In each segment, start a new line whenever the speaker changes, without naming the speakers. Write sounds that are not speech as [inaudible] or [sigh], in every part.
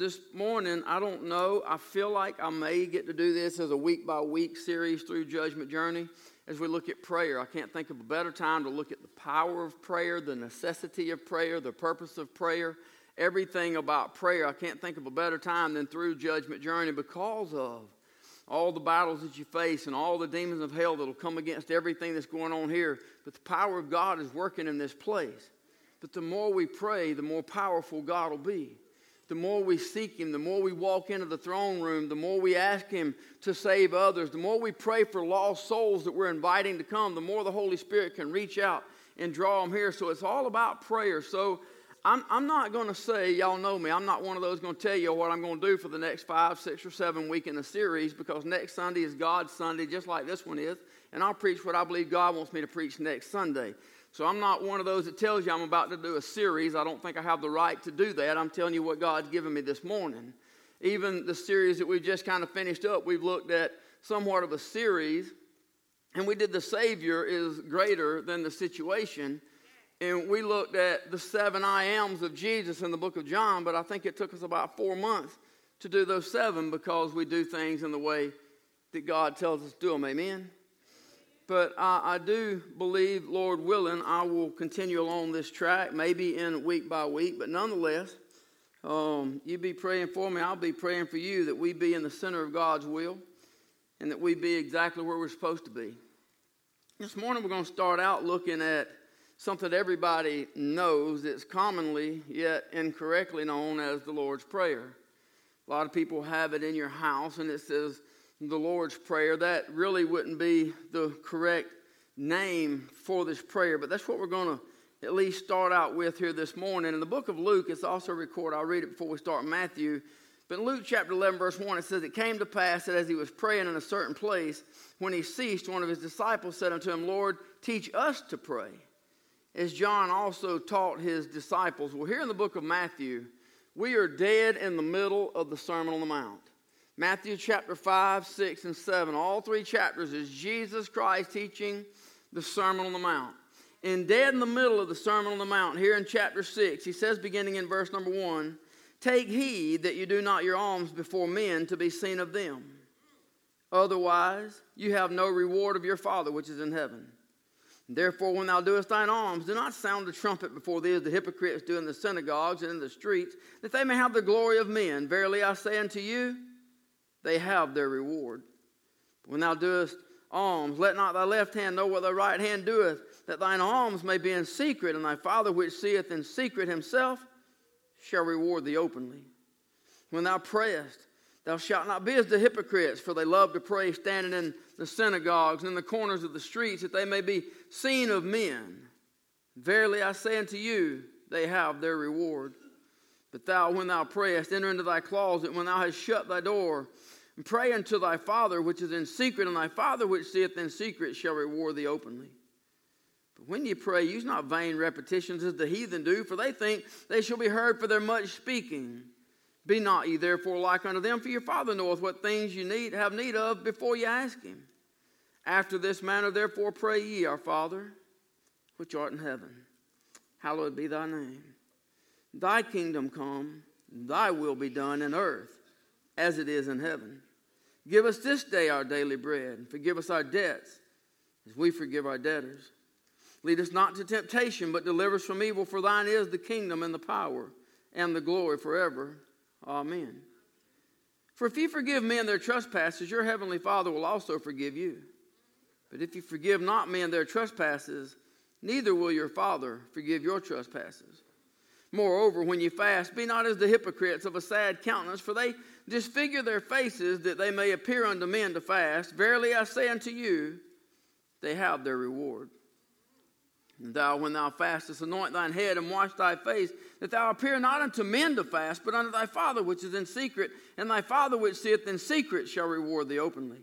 this morning, I don't know. I feel like I may get to do this as a week by week series through Judgment Journey as we look at prayer. I can't think of a better time to look at the power of prayer, the necessity of prayer, the purpose of prayer, everything about prayer. I can't think of a better time than through Judgment Journey because of all the battles that you face and all the demons of hell that'll come against everything that's going on here. But the power of God is working in this place. But the more we pray, the more powerful God will be. The more we seek Him, the more we walk into the throne room, the more we ask Him to save others, the more we pray for lost souls that we're inviting to come, the more the Holy Spirit can reach out and draw them here. So it's all about prayer. So I'm, I'm not going to say, y'all know me, I'm not one of those going to tell you what I'm going to do for the next five, six, or seven week in the series because next Sunday is God's Sunday, just like this one is. And I'll preach what I believe God wants me to preach next Sunday. So I'm not one of those that tells you I'm about to do a series. I don't think I have the right to do that. I'm telling you what God's given me this morning. Even the series that we just kind of finished up, we've looked at somewhat of a series, and we did the Savior is greater than the situation. And we looked at the seven I ams of Jesus in the book of John, but I think it took us about four months to do those seven because we do things in the way that God tells us to do them. Amen? But I, I, do believe, Lord willing, I will continue along this track, maybe in week by week, but nonetheless, um, you be praying for me, I'll be praying for you that we be in the center of God's will and that we be exactly where we're supposed to be. This morning, we're going to start out looking at something that everybody knows that's commonly yet incorrectly known as the Lord's Prayer. A lot of people have it in your house, and it says, the Lord's Prayer. That really wouldn't be the correct name for this prayer, but that's what we're going to at least start out with here this morning. In the book of Luke, it's also recorded. I'll read it before we start Matthew. But in Luke chapter 11, verse 1, it says, It came to pass that as he was praying in a certain place, when he ceased, one of his disciples said unto him, Lord, teach us to pray, as John also taught his disciples. Well, here in the book of Matthew, we are dead in the middle of the Sermon on the Mount. Matthew chapter 5, 6, and 7. All three chapters is Jesus Christ teaching the Sermon on the Mount. And dead in the middle of the Sermon on the Mount, here in chapter 6, he says, beginning in verse number 1, Take heed that you do not your alms before men to be seen of them. Otherwise, you have no reward of your Father which is in heaven. Therefore, when thou doest thine alms, do not sound the trumpet before thee as the hypocrites do in the synagogues and in the streets, that they may have the glory of men. Verily I say unto you, they have their reward. When thou doest alms, let not thy left hand know what thy right hand doeth, that thine alms may be in secret, and thy Father which seeth in secret himself shall reward thee openly. When thou prayest, thou shalt not be as the hypocrites, for they love to pray standing in the synagogues and in the corners of the streets, that they may be seen of men. Verily I say unto you, they have their reward. But thou, when thou prayest, enter into thy closet, when thou hast shut thy door, pray unto thy Father which is in secret, and thy Father which seeth in secret shall reward thee openly. But when ye pray, use not vain repetitions as the heathen do, for they think they shall be heard for their much speaking. Be not ye therefore like unto them, for your Father knoweth what things you need have need of before ye ask him. After this manner, therefore, pray ye, Our Father, which art in heaven, hallowed be thy name. Thy kingdom come, thy will be done in earth as it is in heaven. Give us this day our daily bread, and forgive us our debts as we forgive our debtors. Lead us not to temptation, but deliver us from evil, for thine is the kingdom and the power and the glory forever. Amen. For if you forgive men their trespasses, your heavenly Father will also forgive you. But if you forgive not men their trespasses, neither will your Father forgive your trespasses. Moreover, when you fast, be not as the hypocrites of a sad countenance, for they disfigure their faces that they may appear unto men to fast. Verily I say unto you, they have their reward. And thou, when thou fastest, anoint thine head and wash thy face, that thou appear not unto men to fast, but unto thy Father which is in secret, and thy Father which seeth in secret shall reward thee openly.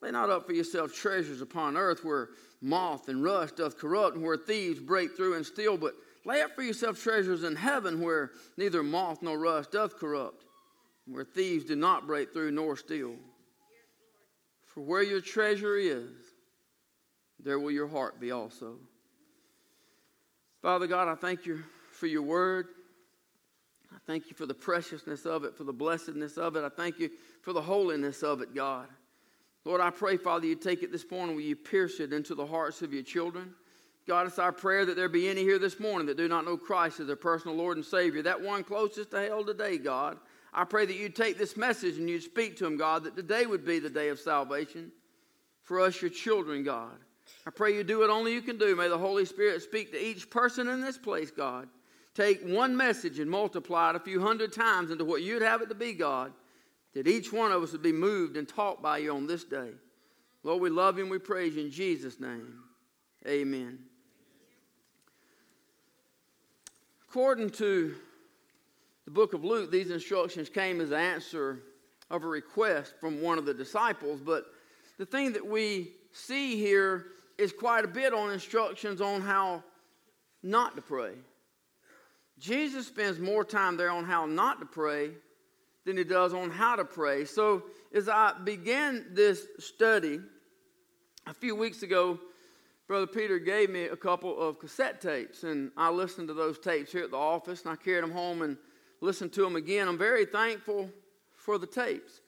Lay not up for yourself treasures upon earth where moth and rust doth corrupt, and where thieves break through and steal, but Lay up for yourself treasures in heaven where neither moth nor rust doth corrupt, where thieves do not break through nor steal. For where your treasure is, there will your heart be also. Father God, I thank you for your word. I thank you for the preciousness of it, for the blessedness of it. I thank you for the holiness of it, God. Lord, I pray, Father, you take it this morning, will you pierce it into the hearts of your children? God, it's our prayer that there be any here this morning that do not know Christ as their personal Lord and Savior. That one closest to hell today, God. I pray that you take this message and you speak to them, God, that today would be the day of salvation for us, your children, God. I pray you do what only you can do. May the Holy Spirit speak to each person in this place, God. Take one message and multiply it a few hundred times into what you'd have it to be, God, that each one of us would be moved and taught by you on this day. Lord, we love you and we praise you in Jesus' name. Amen. According to the book of Luke, these instructions came as an answer of a request from one of the disciples. But the thing that we see here is quite a bit on instructions on how not to pray. Jesus spends more time there on how not to pray than he does on how to pray. So, as I began this study a few weeks ago, Brother Peter gave me a couple of cassette tapes, and I listened to those tapes here at the office, and I carried them home and listened to them again. I'm very thankful for the tapes.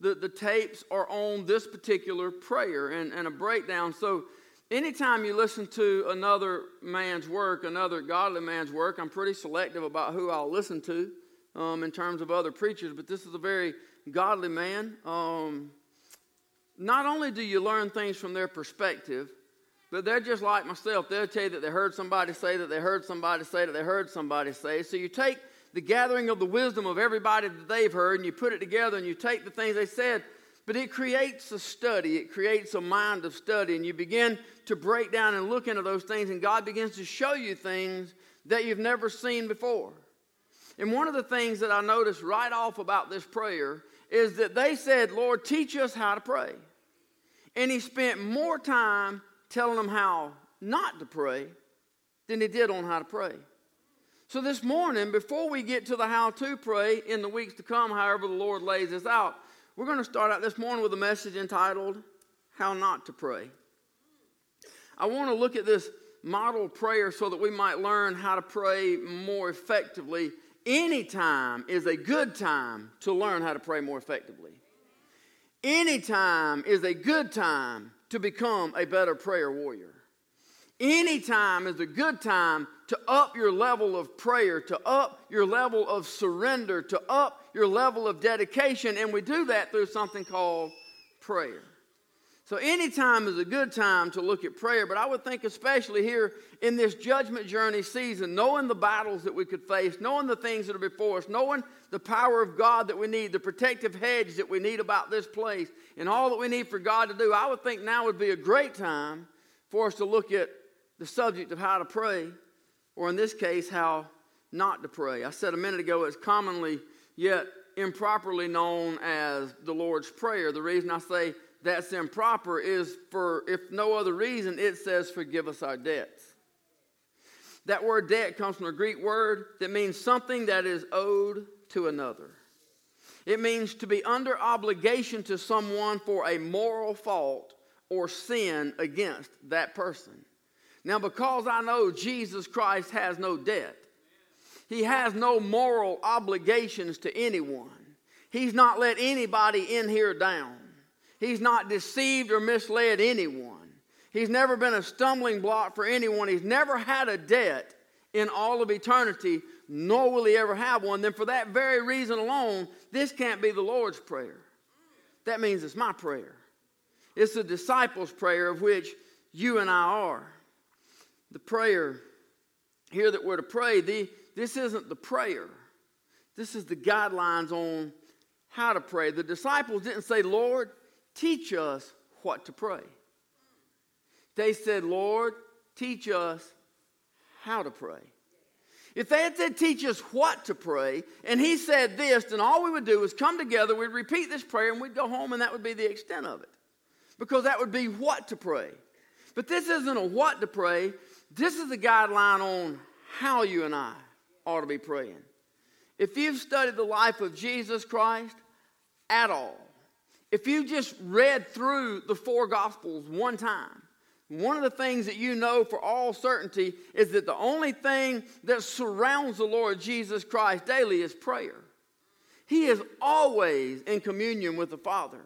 The, the tapes are on this particular prayer and, and a breakdown. So, anytime you listen to another man's work, another godly man's work, I'm pretty selective about who I'll listen to um, in terms of other preachers, but this is a very godly man. Um, not only do you learn things from their perspective, but they're just like myself. They'll tell you that they heard somebody say that they heard somebody say that they heard somebody say. So you take the gathering of the wisdom of everybody that they've heard and you put it together and you take the things they said, but it creates a study. It creates a mind of study. And you begin to break down and look into those things, and God begins to show you things that you've never seen before. And one of the things that I noticed right off about this prayer is that they said, Lord, teach us how to pray. And he spent more time telling them how not to pray than he did on how to pray. So this morning, before we get to the how to pray in the weeks to come, however the Lord lays this out, we're going to start out this morning with a message entitled How Not to Pray. I want to look at this model prayer so that we might learn how to pray more effectively. Any time is a good time to learn how to pray more effectively. Any time is a good time to become a better prayer warrior. Anytime is a good time to up your level of prayer, to up your level of surrender, to up your level of dedication, and we do that through something called prayer. So, any time is a good time to look at prayer, but I would think, especially here in this judgment journey season, knowing the battles that we could face, knowing the things that are before us, knowing the power of God that we need, the protective hedge that we need about this place, and all that we need for God to do, I would think now would be a great time for us to look at the subject of how to pray, or in this case, how not to pray. I said a minute ago it's commonly yet improperly known as the Lord's Prayer. The reason I say that's improper is for, if no other reason, it says, Forgive us our debts. That word debt comes from a Greek word that means something that is owed to another. It means to be under obligation to someone for a moral fault or sin against that person. Now, because I know Jesus Christ has no debt, he has no moral obligations to anyone. He's not let anybody in here down. He's not deceived or misled anyone. He's never been a stumbling block for anyone. He's never had a debt in all of eternity, nor will he ever have one. Then, for that very reason alone, this can't be the Lord's Prayer. That means it's my prayer. It's the disciples' prayer, of which you and I are. The prayer here that we're to pray, the, this isn't the prayer. This is the guidelines on how to pray. The disciples didn't say, Lord, teach us what to pray. They said, Lord, teach us how to pray. If they had said, teach us what to pray, and he said this, then all we would do is come together, we'd repeat this prayer, and we'd go home, and that would be the extent of it. Because that would be what to pray. But this isn't a what to pray, this is the guideline on how you and I ought to be praying. If you've studied the life of Jesus Christ at all, if you just read through the four Gospels one time, One of the things that you know for all certainty is that the only thing that surrounds the Lord Jesus Christ daily is prayer. He is always in communion with the Father.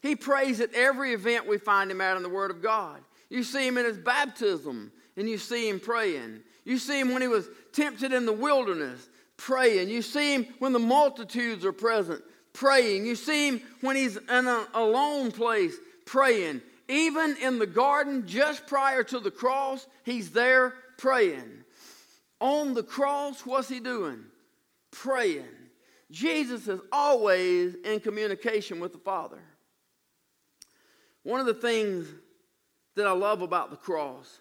He prays at every event we find him at in the Word of God. You see him in his baptism, and you see him praying. You see him when he was tempted in the wilderness, praying. You see him when the multitudes are present, praying. You see him when he's in a alone place, praying. Even in the garden, just prior to the cross, he's there praying. On the cross, what's he doing? Praying. Jesus is always in communication with the Father. One of the things that I love about the cross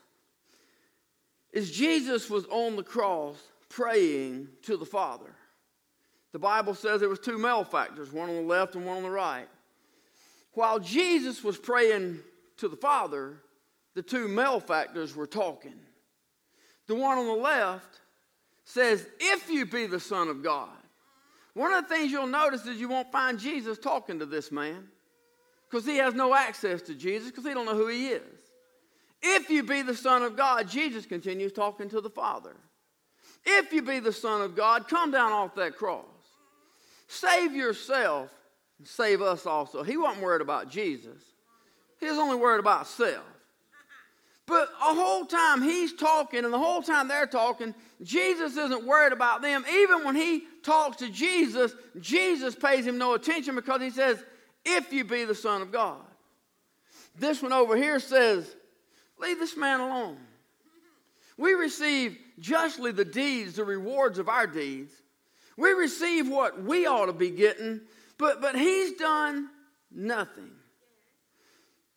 is Jesus was on the cross praying to the Father. The Bible says there was two malefactors, one on the left and one on the right. While Jesus was praying to the Father, the two malefactors were talking. The one on the left says, If you be the Son of God. One of the things you'll notice is you won't find Jesus talking to this man because he has no access to Jesus because he don't know who he is. If you be the Son of God, Jesus continues talking to the Father. If you be the Son of God, come down off that cross. Save yourself and save us also. He wasn't worried about Jesus. He was only worried about self. But a whole time he's talking, and the whole time they're talking, Jesus isn't worried about them. Even when he talks to Jesus, Jesus pays him no attention because he says, If you be the Son of God. This one over here says, Leave this man alone. We receive justly the deeds, the rewards of our deeds. We receive what we ought to be getting, but, but he's done nothing.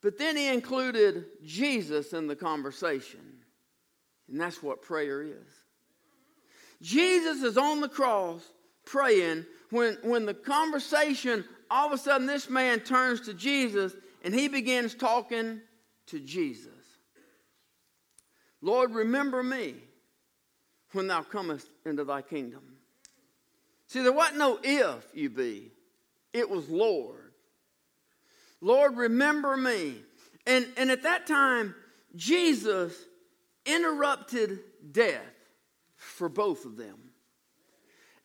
But then he included Jesus in the conversation. And that's what prayer is. Jesus is on the cross praying when, when the conversation, all of a sudden, this man turns to Jesus and he begins talking to Jesus. Lord, remember me when thou comest into thy kingdom. See, there wasn't no if you be, it was Lord. Lord, remember me. And, and at that time, Jesus interrupted death for both of them.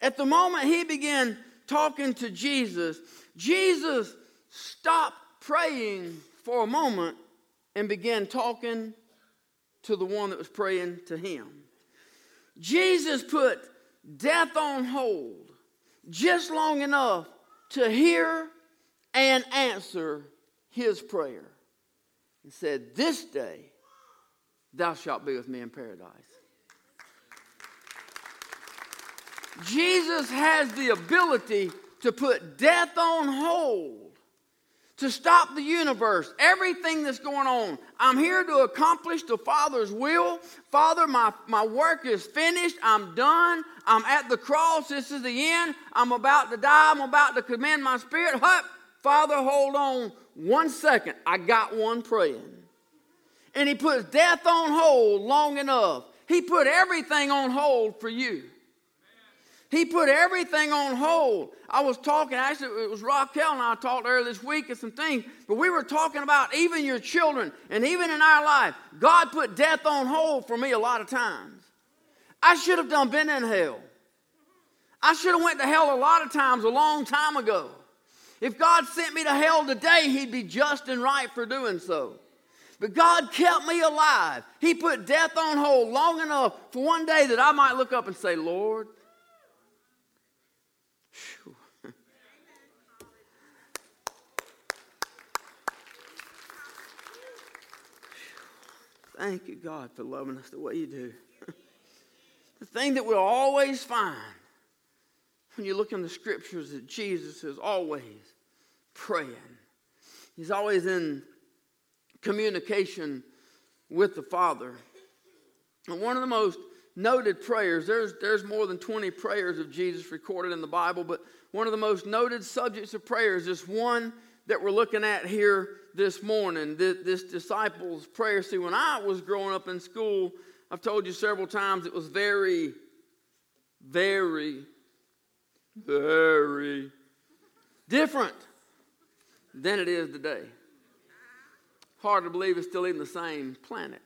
At the moment he began talking to Jesus, Jesus stopped praying for a moment and began talking to the one that was praying to him. Jesus put death on hold just long enough to hear and answer his prayer and said, This day thou shalt be with me in paradise. Jesus has the ability to put death on hold to stop the universe, everything that's going on. I'm here to accomplish the Father's will. Father, my, my work is finished. I'm done. I'm at the cross. This is the end. I'm about to die. I'm about to commend my spirit. Hup, Father, hold on one second. I got one praying. And he puts death on hold long enough. He put everything on hold for you. He put everything on hold. I was talking, actually, it was Raquel and I talked earlier this week and some things, but we were talking about even your children and even in our life. God put death on hold for me a lot of times. I should have done been in hell. I should have went to hell a lot of times a long time ago. If God sent me to hell today, He'd be just and right for doing so. But God kept me alive. He put death on hold long enough for one day that I might look up and say, Lord, Thank you, God, for loving us the way you do. [laughs] the thing that we'll always find when you look in the scriptures that Jesus is always praying. He's always in communication with the Father. And one of the most noted prayers. There's, there's more than 20 prayers of Jesus recorded in the Bible, but one of the most noted subjects of prayer is this one that we're looking at here this morning this, this disciples' prayer. See, when I was growing up in school, I've told you several times it was very, very, very different than it is today. hard to believe it's still even the same planet.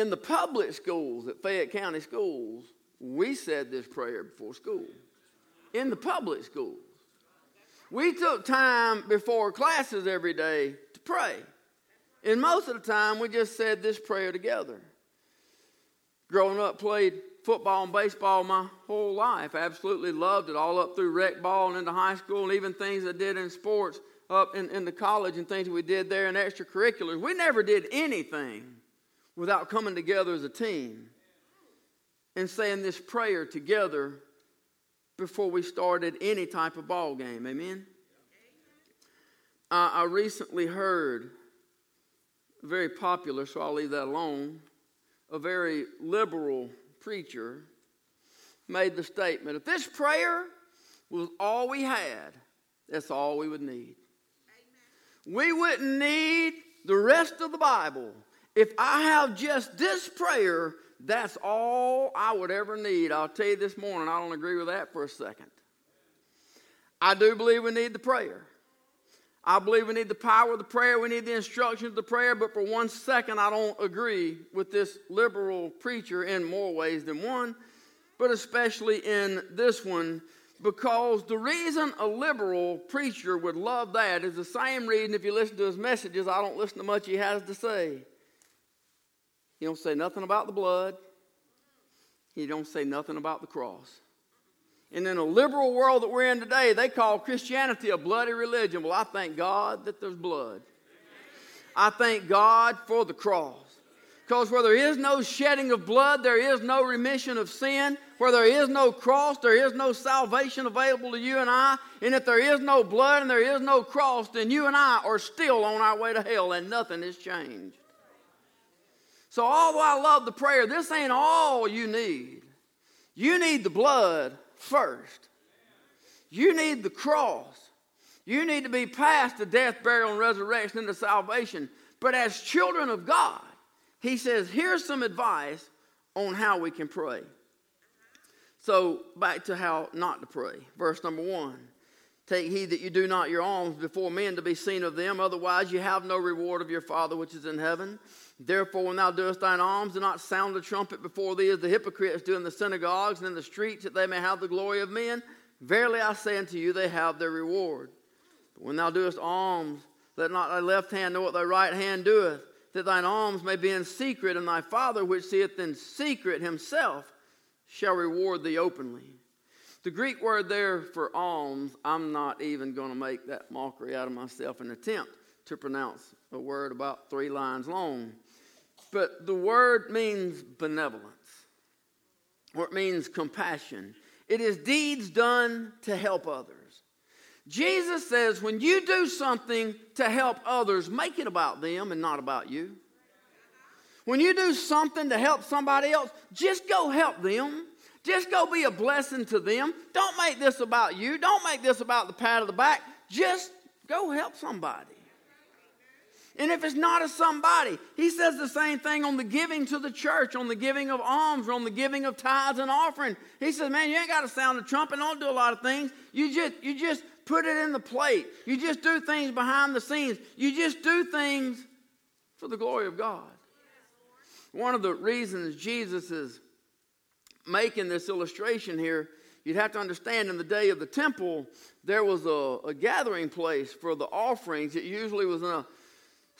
In the public schools at Fayette County Schools, we said this prayer before school. In the public schools. We took time before classes every day to pray. And most of the time, we just said this prayer together. Growing up, played football and baseball my whole life. Absolutely loved it, all up through rec ball and into high school, and even things I did in sports up in, in the college and things we did there in extracurriculars. We never did anything without coming together as a team and saying this prayer together before we started any type of ball game. Amen? I recently heard, very popular, so I'll leave that alone, a very liberal preacher made the statement if this prayer was all we had, that's all we would need. Amen. We wouldn't need the rest of the Bible. If I have just this prayer, that's all I would ever need. I'll tell you this morning, I don't agree with that for a second. I do believe we need the prayer. I believe we need the power of the prayer, we need the instructions of the prayer, but for one second, I don't agree with this liberal preacher in more ways than one, but especially in this one, because the reason a liberal preacher would love that is the same reason if you listen to his messages, I don't listen to much he has to say. He don't say nothing about the blood. He don't say nothing about the cross. And in a liberal world that we're in today, they call Christianity a bloody religion. Well, I thank God that there's blood. I thank God for the cross. Because where there is no shedding of blood, there is no remission of sin. Where there is no cross, there is no salvation available to you and I. And if there is no blood and there is no cross, then you and I are still on our way to hell and nothing has changed. So, although I love the prayer, this ain't all you need. You need the blood first. You need the cross. You need to be past the death, burial, and resurrection into salvation. But as children of God, he says, here's some advice on how we can pray. So, back to how not to pray. Verse number one Take heed that you do not your alms before men to be seen of them, otherwise you have no reward of your Father which is in heaven. Therefore, when thou doest thine alms, do not sound the trumpet before thee as the hypocrites do in the synagogues and in the streets, that they may have the glory of men. Verily I say unto you, they have their reward. But when thou doest alms, let not thy left hand know what thy right hand doeth, that thine alms may be in secret, and thy Father which seeth in secret himself shall reward thee openly. The Greek word there for alms, I'm not even going to make that mockery out of myself and attempt to pronounce a word about three lines long. But the word means benevolence, or it means compassion. It is deeds done to help others. Jesus says, when you do something to help others, make it about them and not about you. When you do something to help somebody else, just go help them. Just go be a blessing to them. Don't make this about you. Don't make this about the pat of the back. Just go help somebody. And if it's not a somebody, he says the same thing on the giving to the church, on the giving of alms, or on the giving of tithes and offering. He says, man, you ain't got to sound the trumpet, don't do a lot of things. You just, you just put it in the plate. You just do things behind the scenes. You just do things for the glory of God. One of the reasons Jesus is making this illustration here, you'd have to understand in the day of the temple, there was a, a gathering place for the offerings. It usually was in a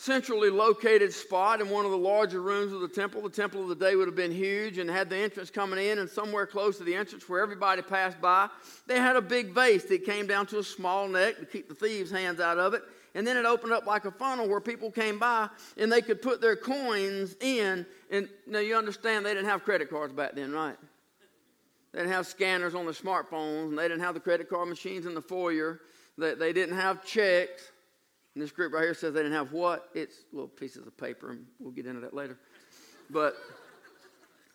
centrally located spot in one of the larger rooms of the temple. The temple of the day would have been huge and had the entrance coming in, and somewhere close to the entrance where everybody passed by, they had a big vase that came down to a small neck to keep the thieves' hands out of it. And then it opened up like a funnel where people came by and they could put their coins in. And now you understand they didn't have credit cards back then, right? They didn't have scanners on their smartphones, and they didn't have the credit card machines in the foyer. They, they didn't have checks. And this group right here says they didn't have what? It's little pieces of paper, and we'll get into that later. But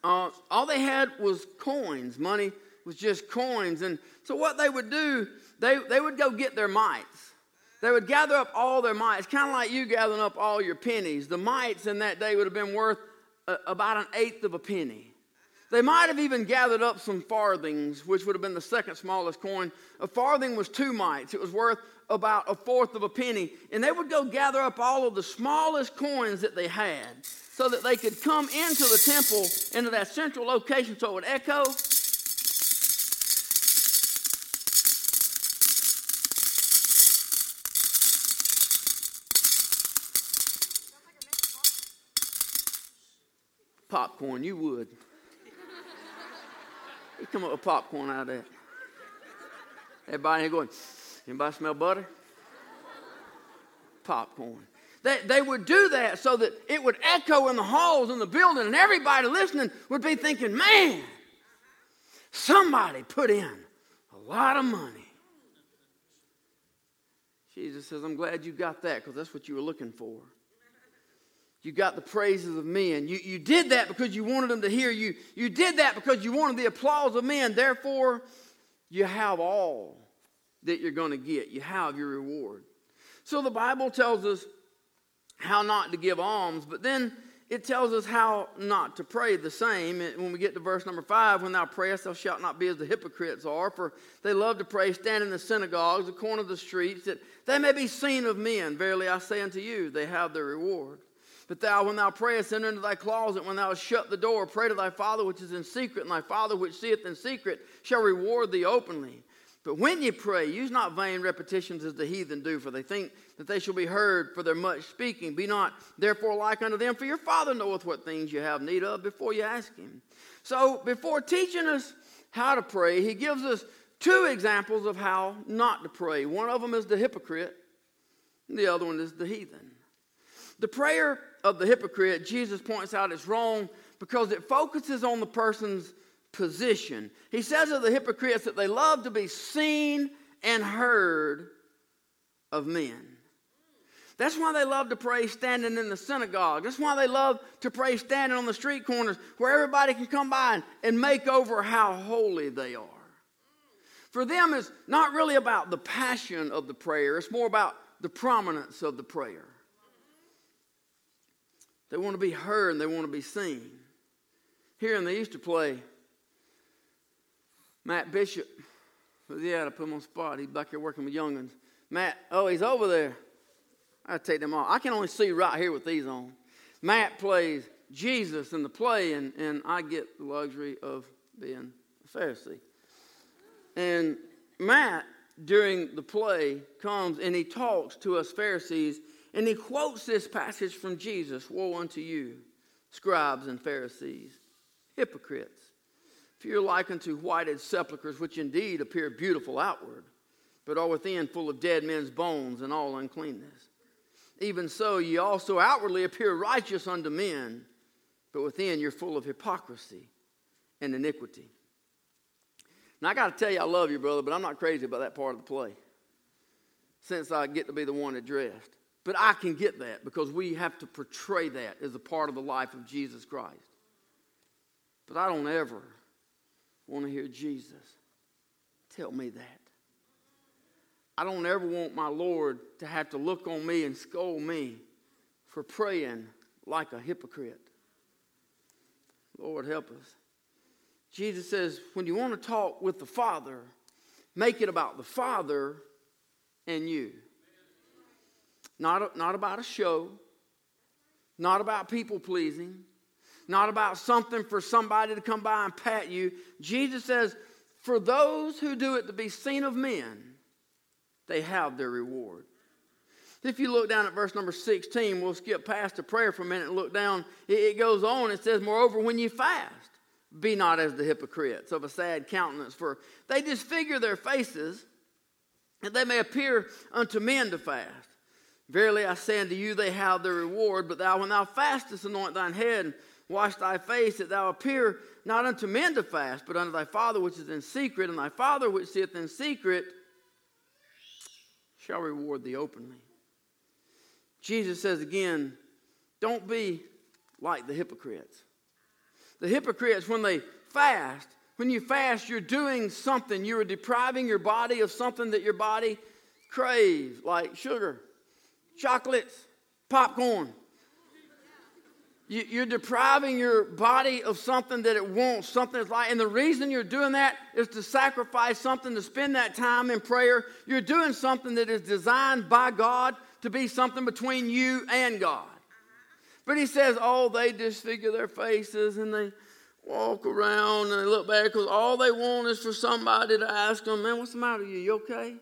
uh, all they had was coins. Money was just coins. And so what they would do, they, they would go get their mites. They would gather up all their mites, kind of like you gathering up all your pennies. The mites in that day would have been worth a, about an eighth of a penny. They might have even gathered up some farthings, which would have been the second smallest coin. A farthing was two mites. It was worth about a fourth of a penny. And they would go gather up all of the smallest coins that they had so that they could come into the temple, into that central location so it would echo. Popcorn, you would. You come up with popcorn out of that. Everybody here going, anybody smell butter? Popcorn. They, they would do that so that it would echo in the halls in the building, and everybody listening would be thinking, man, somebody put in a lot of money. Jesus says, I'm glad you got that because that's what you were looking for. You got the praises of men. You, you did that because you wanted them to hear you. You did that because you wanted the applause of men. Therefore, you have all that you're going to get. You have your reward. So the Bible tells us how not to give alms, but then it tells us how not to pray the same. When we get to verse number five, when thou prayest, thou shalt not be as the hypocrites are, for they love to pray, stand in the synagogues, the corner of the streets, that they may be seen of men. Verily I say unto you, they have their reward. But thou, when thou prayest, enter into thy closet, when thou hast shut the door, pray to thy Father which is in secret, and thy Father which seeth in secret shall reward thee openly. But when ye pray, use not vain repetitions as the heathen do, for they think that they shall be heard for their much speaking. Be not therefore like unto them, for your Father knoweth what things you have need of before you ask Him. So, before teaching us how to pray, He gives us two examples of how not to pray. One of them is the hypocrite, and the other one is the heathen. The prayer of the hypocrite, Jesus points out, is wrong because it focuses on the person's position. He says of the hypocrites that they love to be seen and heard of men. That's why they love to pray standing in the synagogue. That's why they love to pray standing on the street corners where everybody can come by and, and make over how holy they are. For them, it's not really about the passion of the prayer, it's more about the prominence of the prayer. They want to be heard and they want to be seen. Here in the Easter play, Matt Bishop. At? I put him on spot. He's back here working with youngins. Matt, oh, he's over there. I take them off. I can only see right here with these on. Matt plays Jesus in the play, and, and I get the luxury of being a Pharisee. And Matt, during the play, comes and he talks to us Pharisees, and he quotes this passage from Jesus Woe unto you, scribes and Pharisees, hypocrites! For you're like unto whited sepulchres, which indeed appear beautiful outward, but are within full of dead men's bones and all uncleanness. Even so, ye also outwardly appear righteous unto men, but within you're full of hypocrisy and iniquity. Now, I got to tell you, I love you, brother, but I'm not crazy about that part of the play since I get to be the one addressed. But I can get that because we have to portray that as a part of the life of Jesus Christ. But I don't ever want to hear Jesus tell me that. I don't ever want my Lord to have to look on me and scold me for praying like a hypocrite. Lord, help us. Jesus says, when you want to talk with the Father, make it about the Father and you. Not, not about a show, not about people pleasing, not about something for somebody to come by and pat you. Jesus says, For those who do it to be seen of men, they have their reward. If you look down at verse number 16, we'll skip past the prayer for a minute and look down. It goes on. It says, Moreover, when you fast, be not as the hypocrites of a sad countenance, for they disfigure their faces, that they may appear unto men to fast. Verily I say unto you, they have their reward. But thou, when thou fastest, anoint thine head and Wash thy face, that thou appear not unto men to fast, but unto thy Father which is in secret, and thy Father which sitteth in secret shall reward thee openly. Jesus says again, don't be like the hypocrites. The hypocrites, when they fast, when you fast, you're doing something. You are depriving your body of something that your body craves, like sugar, chocolates, popcorn. You're depriving your body of something that it wants, something that's like, and the reason you're doing that is to sacrifice something, to spend that time in prayer. You're doing something that is designed by God to be something between you and God. But he says, oh, they disfigure their faces and they walk around and they look back because all they want is for somebody to ask them, man, what's the matter with you? You okay?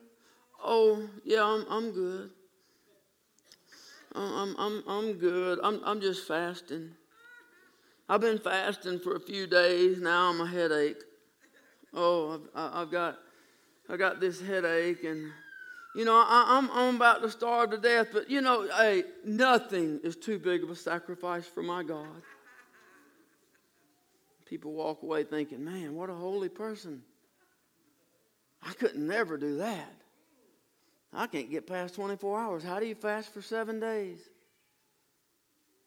Oh, yeah, I'm, I'm good. I'm, I'm, I'm good. I'm, I'm just fasting. I've been fasting for a few days now. I'm a headache. Oh, I've, I've got, I got this headache, and you know I, I'm, I'm about to starve to death. But you know, hey, nothing is too big of a sacrifice for my God. People walk away thinking, "Man, what a holy person." I couldn't never do that. I can't get past 24 hours. How do you fast for seven days?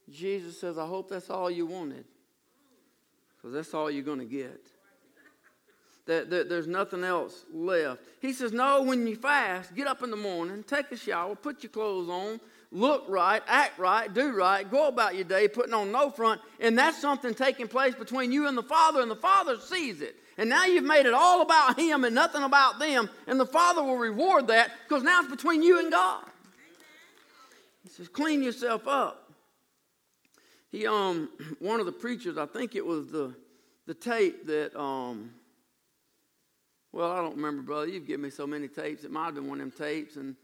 Jesus says, I hope that's all you wanted. Because that's all you're going to get. That, that, there's nothing else left. He says, No, when you fast, get up in the morning, take a shower, put your clothes on, look right, act right, do right, go about your day, putting on no front, and that's something taking place between you and the Father, and the Father sees it. And now you've made it all about Him and nothing about them, and the Father will reward that because now it's between you and God. He says, clean yourself up. He, um, [clears throat] one of the preachers, I think it was the, the tape that, um, well, I don't remember, brother. You've given me so many tapes. It might have been one of them tapes, and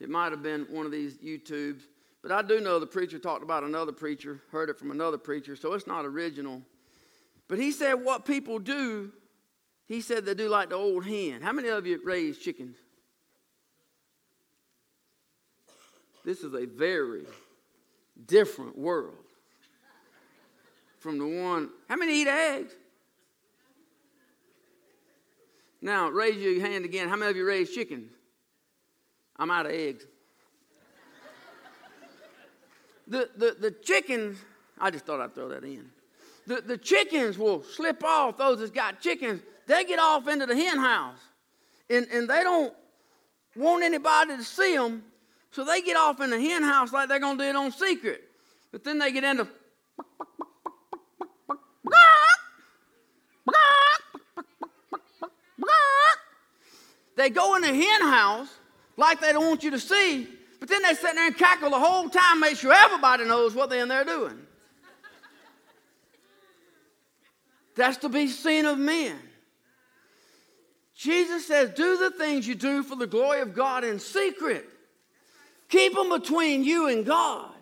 it might have been one of these YouTubes. But I do know the preacher talked about another preacher, heard it from another preacher, so it's not original. But he said what people do he said they do like the old hen. How many of you raise chickens? This is a very different world from the one. How many eat eggs? Now, raise your hand again. How many of you raise chickens? I'm out of eggs. the, the, the chickens, I just thought I'd throw that in. The, the chickens will slip off, those that's got chickens, they get off into the hen house and, and they don't want anybody to see them, so they get off in the hen house like they're going to do it on secret. But then they get into they go in the hen house like they don't want you to see, but then they sit there and cackle the whole time, make sure everybody knows what they're in there doing. That's to be seen of men. Jesus says, Do the things you do for the glory of God in secret. Keep them between you and God.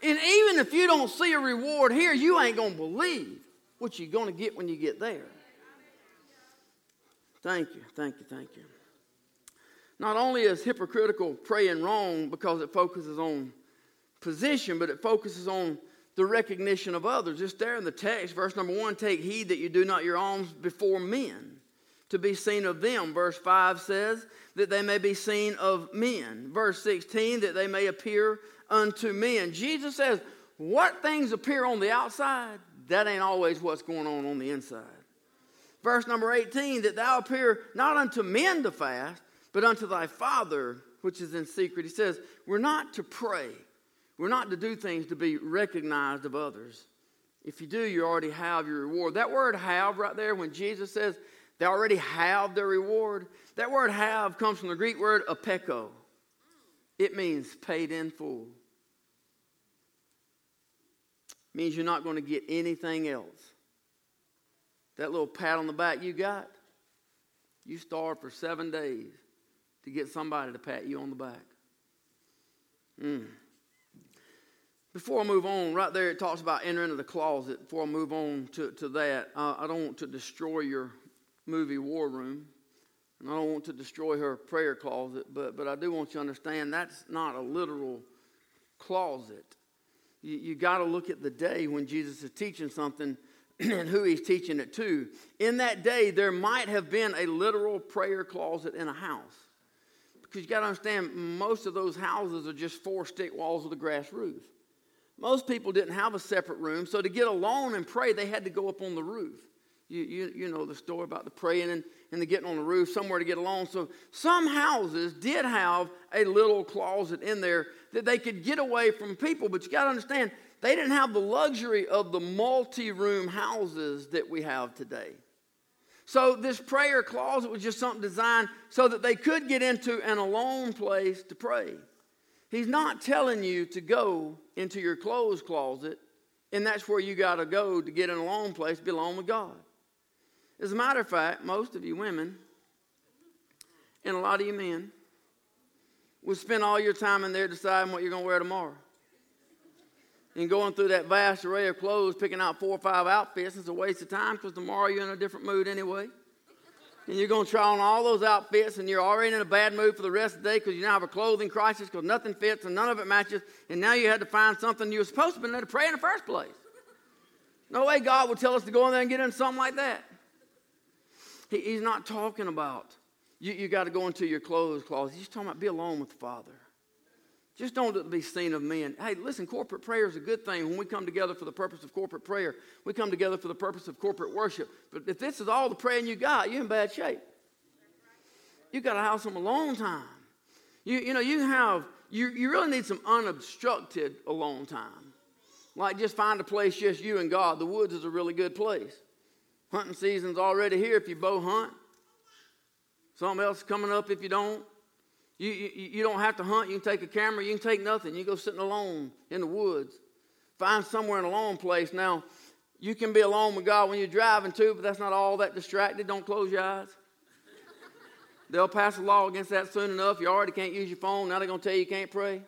And even if you don't see a reward here, you ain't going to believe what you're going to get when you get there. Thank you, thank you, thank you. Not only is hypocritical praying wrong because it focuses on position, but it focuses on the recognition of others. Just there in the text, verse number one take heed that you do not your alms before men to be seen of them. Verse 5 says that they may be seen of men. Verse 16, that they may appear unto men. Jesus says, what things appear on the outside, that ain't always what's going on on the inside. Verse number 18, that thou appear not unto men to fast, but unto thy Father which is in secret. He says, we're not to pray. We're not to do things to be recognized of others. If you do, you already have your reward. That word have right there, when Jesus says, they already have their reward. That word have comes from the Greek word apeko. It means paid in full. It means you're not going to get anything else. That little pat on the back you got, you starved for seven days to get somebody to pat you on the back. Mm. Before I move on, right there it talks about entering the closet. Before I move on to, to that, uh, I don't want to destroy your movie War Room. And I don't want to destroy her prayer closet, but, but I do want you to understand that's not a literal closet. You, you got to look at the day when Jesus is teaching something [clears throat] and who he's teaching it to. In that day, there might have been a literal prayer closet in a house. Because you got to understand, most of those houses are just four stick walls with a grass roof. Most people didn't have a separate room, so to get alone and pray, they had to go up on the roof. You, you, you know the story about the praying and, and the getting on the roof, somewhere to get alone. So some houses did have a little closet in there that they could get away from people. But you got to understand, they didn't have the luxury of the multi room houses that we have today. So, this prayer closet was just something designed so that they could get into an alone place to pray. He's not telling you to go into your clothes closet, and that's where you got to go to get in a alone place, to be alone with God. As a matter of fact, most of you women, and a lot of you men, will spend all your time in there deciding what you're going to wear tomorrow and going through that vast array of clothes, picking out four or five outfits, is a waste of time because tomorrow you're in a different mood anyway. And you're going to try on all those outfits, and you're already in a bad mood for the rest of the day because you now have a clothing crisis because nothing fits and none of it matches. And now you had to find something you were supposed to be in there to pray in the first place. No way God would tell us to go in there and get in something like that. He, he's not talking about you, you got to go into your clothes closet. He's talking about be alone with the Father. Just don't be seen of men. Hey, listen, corporate prayer is a good thing when we come together for the purpose of corporate prayer. We come together for the purpose of corporate worship. But if this is all the praying you got, you're in bad shape. You got to have some alone time. You, you know, you have, you, you really need some unobstructed alone time. Like just find a place just you and God. The woods is a really good place. Hunting season's already here if you bow hunt. Something else coming up if you don't. You, you, you don't have to hunt. You can take a camera. You can take nothing. You go sitting alone in the woods. Find somewhere in a lone place. Now, you can be alone with God when you're driving too, but that's not all that distracted. Don't close your eyes. They'll pass a law against that soon enough. You already can't use your phone. Now they're going to tell you you can't pray.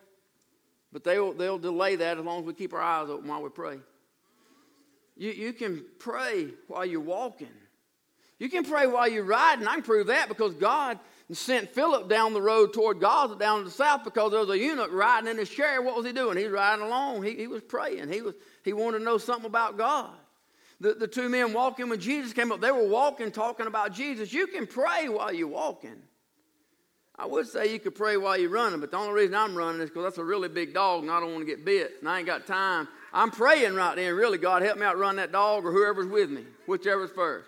But they will, they'll delay that as long as we keep our eyes open while we pray. You, you can pray while you're walking. You can pray while you're riding. I can prove that because God sent Philip down the road toward Gaza, down to the south, because there was a eunuch riding in his chariot. What was he doing? He was riding along. He, he was praying. He, was, he wanted to know something about God. The, the two men walking when Jesus came up, they were walking, talking about Jesus. You can pray while you're walking. I would say you could pray while you're running, but the only reason I'm running is because that's a really big dog and I don't want to get bit, and I ain't got time. I'm praying right then, really, God, help me out run that dog or whoever's with me, whichever's first.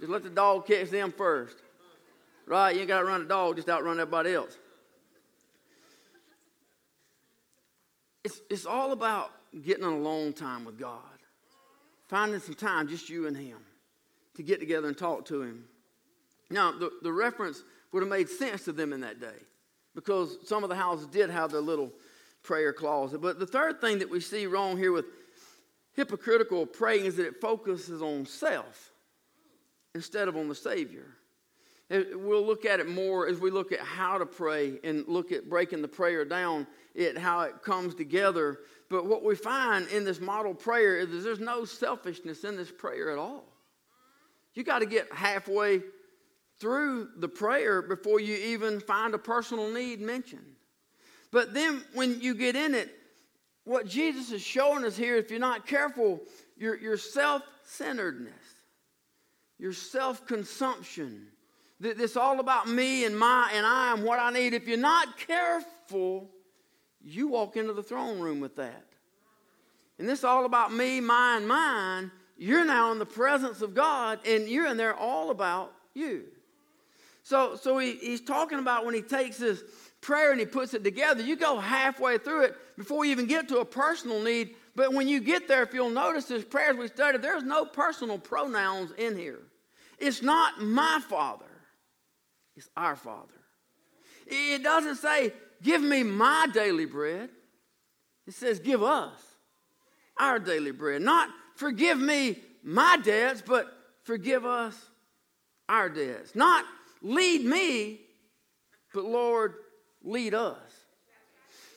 Just let the dog catch them first. Right? You ain't got to run a dog, just outrun everybody else. It's, it's all about getting an alone time with God, finding some time, just you and Him, to get together and talk to Him. Now, the, the reference would have made sense to them in that day because some of the houses did have their little prayer closet. But the third thing that we see wrong here with hypocritical praying is that it focuses on self instead of on the Savior. We'll look at it more as we look at how to pray and look at breaking the prayer down, it how it comes together. But what we find in this model prayer is there's no selfishness in this prayer at all. You got to get halfway through the prayer before you even find a personal need mentioned. But then when you get in it, what Jesus is showing us here, if you're not careful, your, your self centeredness, your self consumption, this all about me and my and I and what I need. If you're not careful, you walk into the throne room with that. And this all about me, mine, mine. You're now in the presence of God, and you're in there all about you. So, so he, he's talking about when he takes this prayer and he puts it together, you go halfway through it before you even get to a personal need. But when you get there, if you'll notice his prayers we studied, there's no personal pronouns in here. It's not my father. It's our Father. It doesn't say, Give me my daily bread. It says, Give us our daily bread. Not forgive me my debts, but forgive us our debts. Not lead me, but Lord, lead us.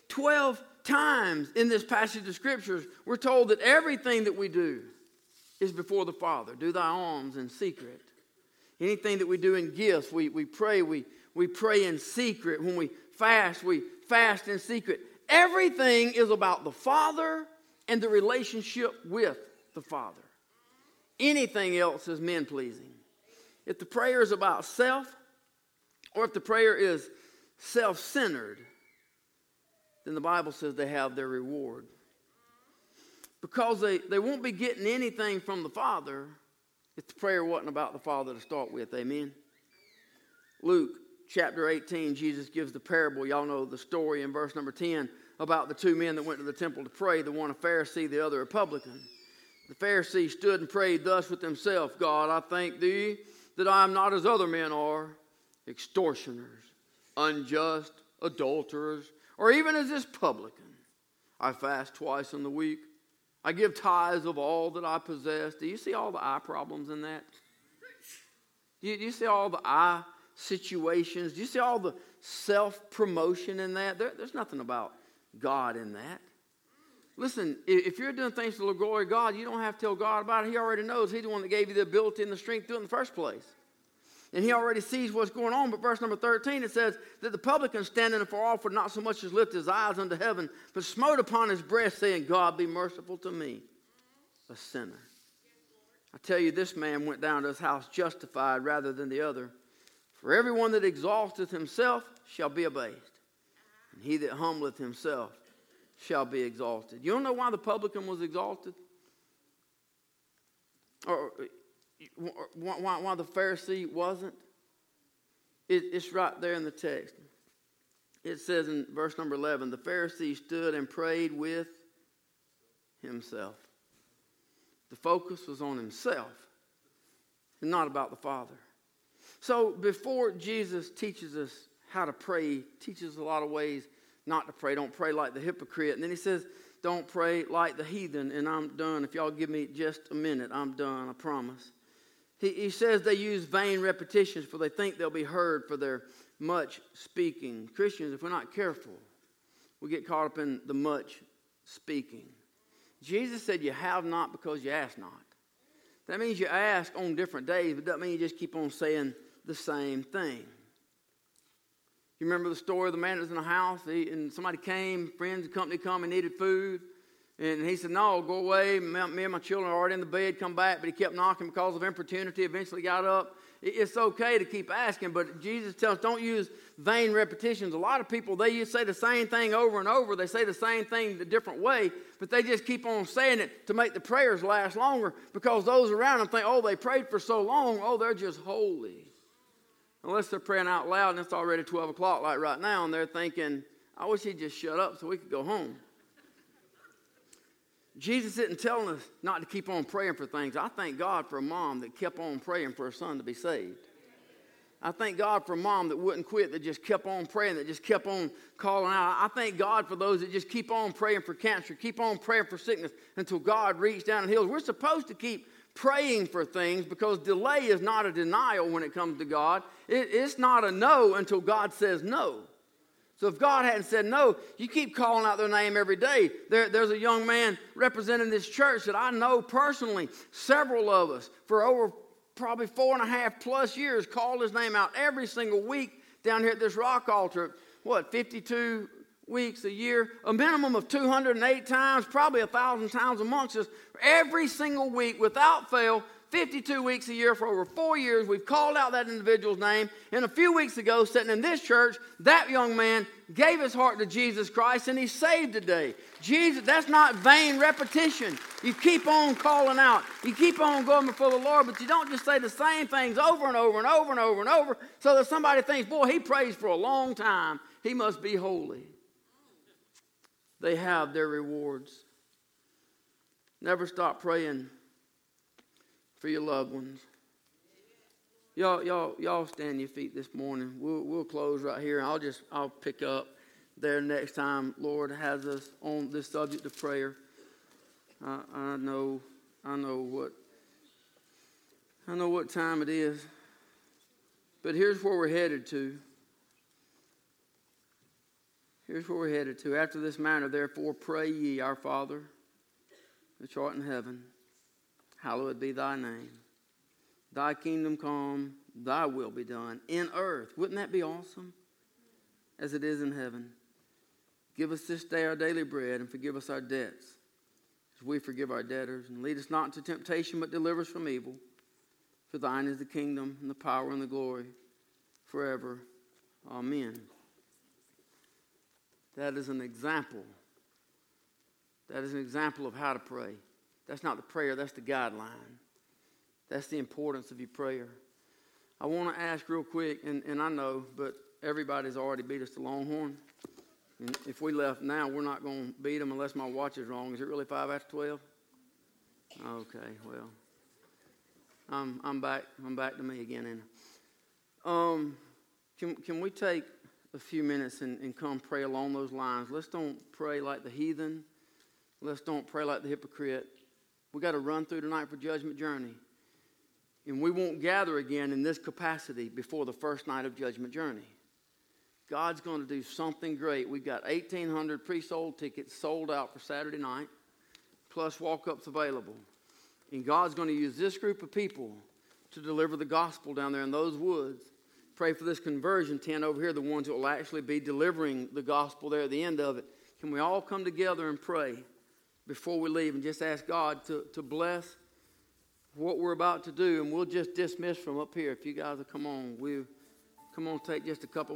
Twelve times in this passage of scriptures, we're told that everything that we do is before the Father. Do thy alms in secret. Anything that we do in gifts, we, we pray, we, we pray in secret. When we fast, we fast in secret. Everything is about the Father and the relationship with the Father. Anything else is men pleasing. If the prayer is about self, or if the prayer is self centered, then the Bible says they have their reward. Because they, they won't be getting anything from the Father if the prayer wasn't about the Father to start with, amen? Luke chapter 18, Jesus gives the parable. Y'all know the story in verse number 10 about the two men that went to the temple to pray, the one a Pharisee, the other a publican. The Pharisee stood and prayed thus with himself God, I thank thee that I am not as other men are, extortioners, unjust, adulterers, or even as this publican. I fast twice in the week. I give tithes of all that I possess. Do you see all the eye problems in that? Do you, do you see all the eye situations? Do you see all the self promotion in that? There, there's nothing about God in that. Listen, if you're doing things to the glory of God, you don't have to tell God about it. He already knows. He's the one that gave you the ability and the strength to do it in the first place. And he already sees what's going on. But verse number 13, it says that the publican standing afar off would not so much as lift his eyes unto heaven, but smote upon his breast, saying, God be merciful to me, a sinner. I tell you, this man went down to his house justified rather than the other. For everyone that exalteth himself shall be abased, and he that humbleth himself shall be exalted. You don't know why the publican was exalted? Or why, why the Pharisee wasn't? It, it's right there in the text. It says in verse number 11 the Pharisee stood and prayed with himself. The focus was on himself and not about the Father. So before Jesus teaches us how to pray, teaches a lot of ways not to pray. Don't pray like the hypocrite. And then he says, don't pray like the heathen. And I'm done. If y'all give me just a minute, I'm done. I promise. He, he says they use vain repetitions for they think they'll be heard for their much speaking. Christians, if we're not careful, we get caught up in the much speaking. Jesus said, You have not because you ask not. That means you ask on different days, but that means you just keep on saying the same thing. You remember the story of the man that was in a house, he, and somebody came, friends and company come and needed food. And he said, No, go away. Me and my children are already in the bed, come back. But he kept knocking because of importunity, eventually got up. It's okay to keep asking, but Jesus tells don't use vain repetitions. A lot of people, they say the same thing over and over. They say the same thing a different way, but they just keep on saying it to make the prayers last longer because those around them think, oh, they prayed for so long. Oh, they're just holy. Unless they're praying out loud and it's already 12 o'clock like right now, and they're thinking, I wish he'd just shut up so we could go home. Jesus isn't telling us not to keep on praying for things. I thank God for a mom that kept on praying for her son to be saved. I thank God for a mom that wouldn't quit, that just kept on praying, that just kept on calling out. I thank God for those that just keep on praying for cancer, keep on praying for sickness until God reaches down and heals. We're supposed to keep praying for things because delay is not a denial when it comes to God. It, it's not a no until God says no. So if God hadn't said no, you keep calling out their name every day. There, there's a young man representing this church that I know personally, several of us, for over probably four and a half plus years, called his name out every single week down here at this rock altar. What, 52 weeks a year? A minimum of 208 times, probably a thousand times amongst us, every single week without fail 52 weeks a year for over four years. We've called out that individual's name. And a few weeks ago, sitting in this church, that young man gave his heart to Jesus Christ and he's saved today. Jesus, that's not vain repetition. You keep on calling out. You keep on going before the Lord, but you don't just say the same things over and over and over and over and over so that somebody thinks, boy, he prays for a long time. He must be holy. They have their rewards. Never stop praying for your loved ones. Y'all, y'all, y'all stand your feet this morning. We'll, we'll close right here. I'll just, I'll pick up there next time Lord has us on this subject of prayer. I, I know, I know what, I know what time it is. But here's where we're headed to. Here's where we're headed to. After this manner, therefore, pray ye, our Father, which art in heaven hallowed be thy name. Thy kingdom come, thy will be done in earth. Wouldn't that be awesome? As it is in heaven. Give us this day our daily bread and forgive us our debts as we forgive our debtors. And lead us not into temptation, but deliver us from evil. For thine is the kingdom and the power and the glory forever. Amen. That is an example. That is an example of how to pray. That's not the prayer, that's the guideline. That's the importance of your prayer. I want to ask real quick, and, and I know, but everybody's already beat us to Longhorn. And if we left now, we're not going to beat them unless my watch is wrong. Is it really five after twelve? Okay, well, I'm I'm back. I'm back to me again. And um, can can we take a few minutes and, and come pray along those lines? Let's don't pray like the heathen. Let's don't pray like the hypocrite. We got to run through tonight for Judgment Journey. And we won't gather again in this capacity before the first night of Judgment Journey. God's going to do something great. We've got 1,800 pre sold tickets sold out for Saturday night, plus walk ups available. And God's going to use this group of people to deliver the gospel down there in those woods. Pray for this conversion tent over here, the ones that will actually be delivering the gospel there at the end of it. Can we all come together and pray before we leave and just ask God to, to bless what we're about to do? And we'll just dismiss from up here. If you guys will come on, we'll come on, take just a couple